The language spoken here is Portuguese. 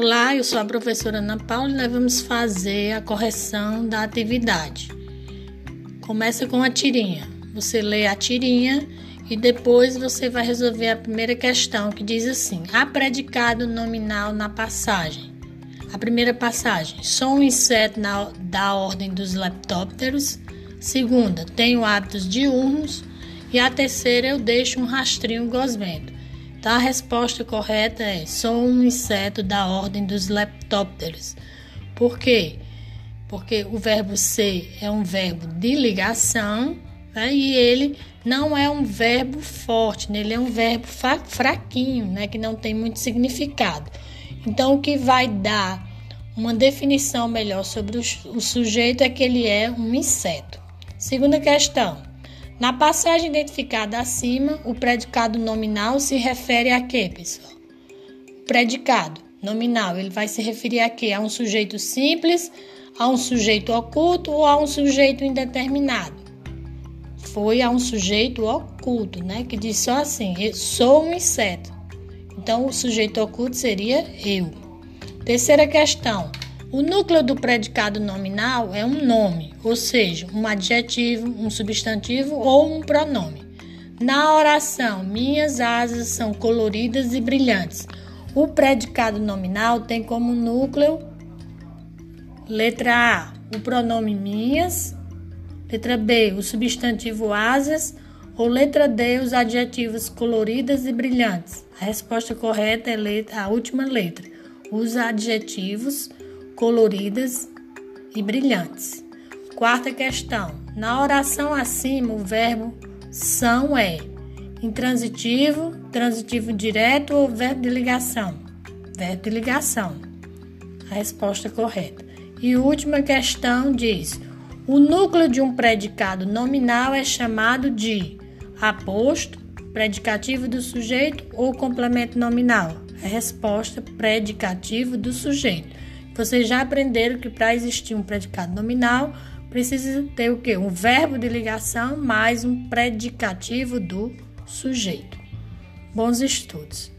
Olá, eu sou a professora Ana Paula e nós vamos fazer a correção da atividade. Começa com a tirinha. Você lê a tirinha e depois você vai resolver a primeira questão que diz assim: há predicado nominal na passagem. A primeira passagem: sou um inseto na, da ordem dos leptópteros. Segunda, tenho hábitos diurnos. E a terceira, eu deixo um rastrinho gosmento. Então, a resposta correta é: sou um inseto da ordem dos leptópteros. Por quê? Porque o verbo ser é um verbo de ligação né? e ele não é um verbo forte, né? ele é um verbo fraquinho, né? que não tem muito significado. Então, o que vai dar uma definição melhor sobre o sujeito é que ele é um inseto. Segunda questão. Na passagem identificada acima, o predicado nominal se refere a quê, pessoal? O predicado nominal, ele vai se referir a quê? A um sujeito simples, a um sujeito oculto ou a um sujeito indeterminado? Foi a um sujeito oculto, né? Que diz só assim: sou um inseto. Então, o sujeito oculto seria eu. Terceira questão. O núcleo do predicado nominal é um nome, ou seja, um adjetivo, um substantivo ou um pronome. Na oração, minhas asas são coloridas e brilhantes. O predicado nominal tem como núcleo letra A, o pronome minhas, letra B, o substantivo asas ou letra D, os adjetivos coloridas e brilhantes. A resposta correta é letra, a última letra. Os adjetivos coloridas e brilhantes. Quarta questão. Na oração acima, o verbo são é intransitivo, transitivo direto ou verbo de ligação? Verbo de ligação. A resposta correta. E última questão diz: o núcleo de um predicado nominal é chamado de aposto, predicativo do sujeito ou complemento nominal? A resposta predicativo do sujeito. Vocês já aprenderam que para existir um predicado nominal, precisa ter o quê? Um verbo de ligação mais um predicativo do sujeito. Bons estudos.